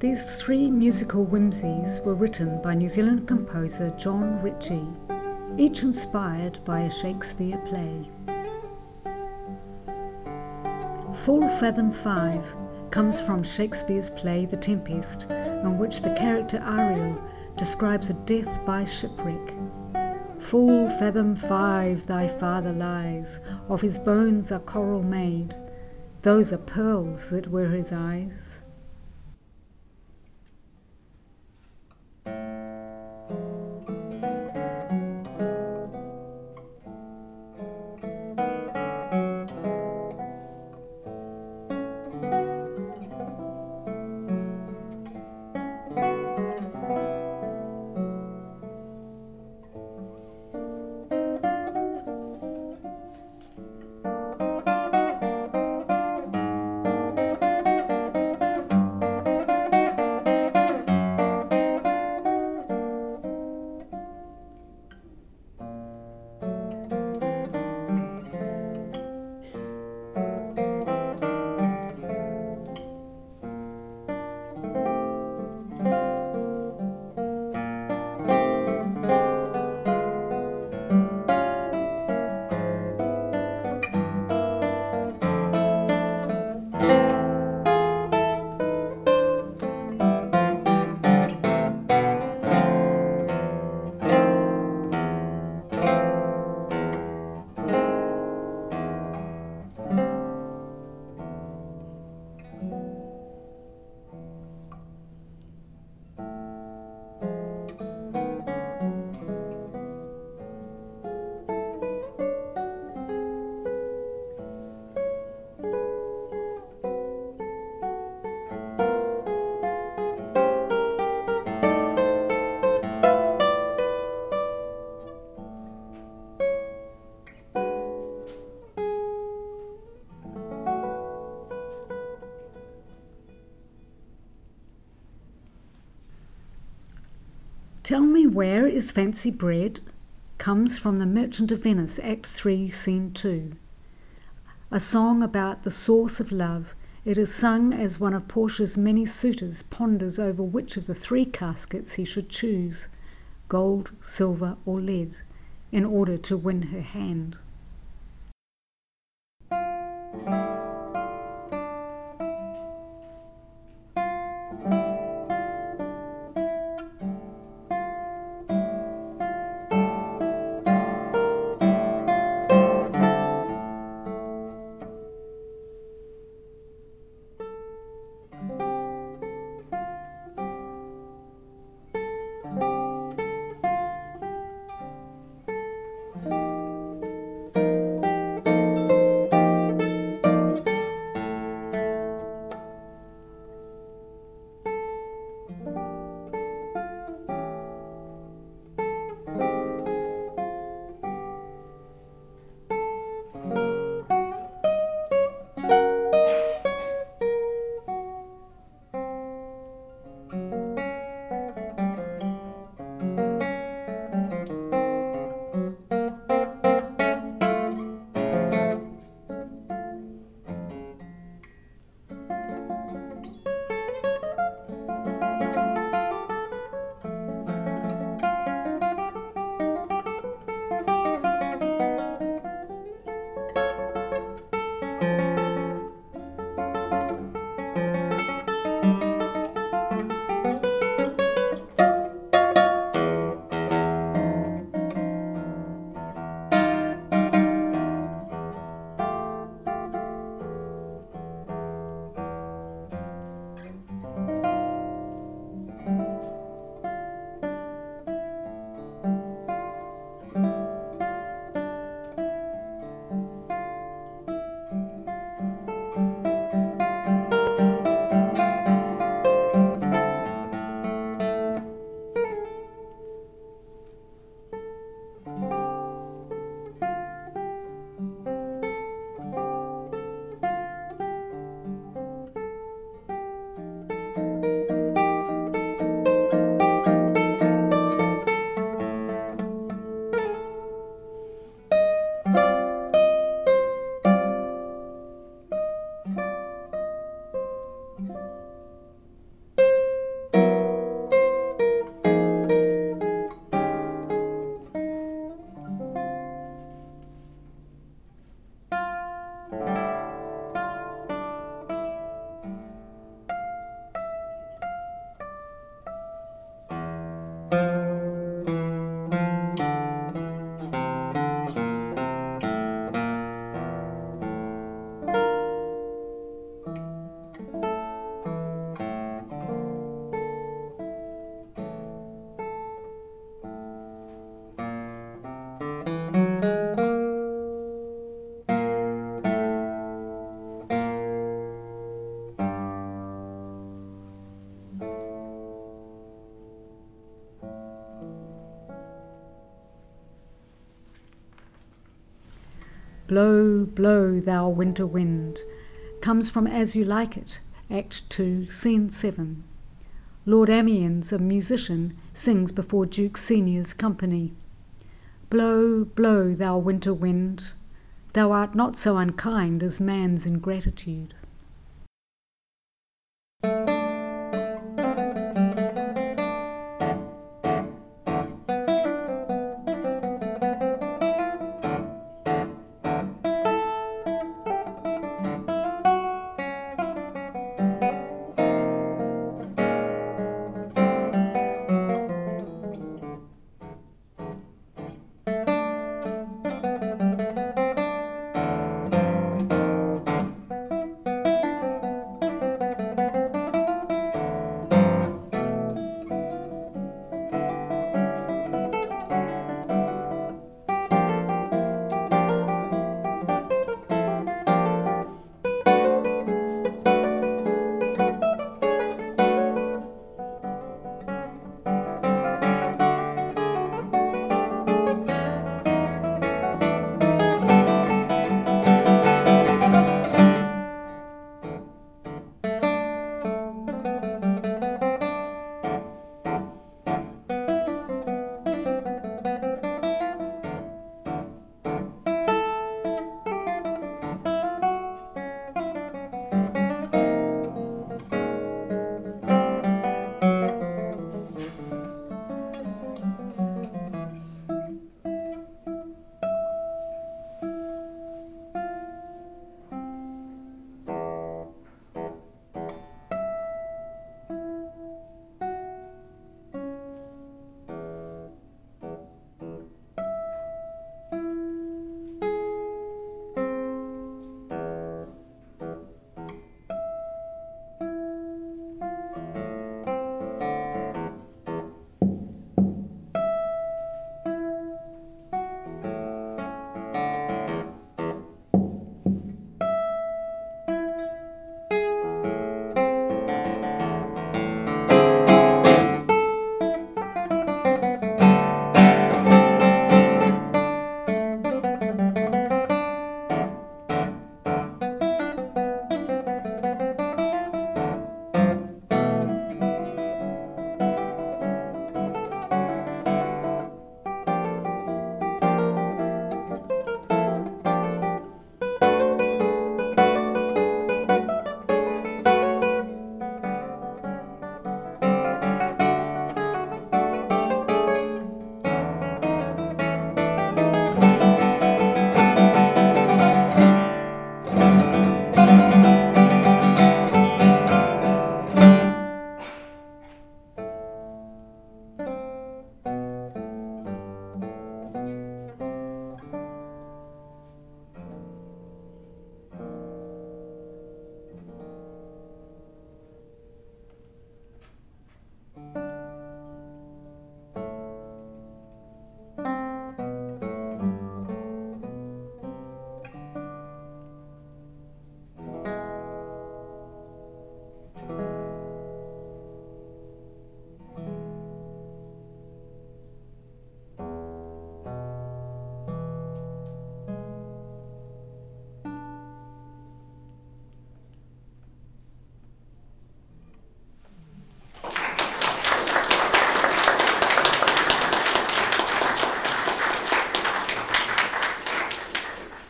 These three musical whimsies were written by New Zealand composer John Ritchie, each inspired by a Shakespeare play. Full Fathom 5 comes from Shakespeare's play The Tempest, in which the character Ariel describes a death by shipwreck. Full fathom five thy father lies, of his bones are coral made, those are pearls that were his eyes. Tell Me Where is Fancy Bred comes from The Merchant of Venice, Act 3, Scene 2. A song about the source of love, it is sung as one of Portia's many suitors ponders over which of the three caskets he should choose gold, silver, or lead in order to win her hand. Blow, blow, thou winter wind, comes from As You Like It, Act 2, Scene 7. Lord Amiens, a musician, sings before Duke Senior's company. Blow, blow, thou winter wind, thou art not so unkind as man's ingratitude.